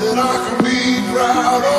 that I can be proud of.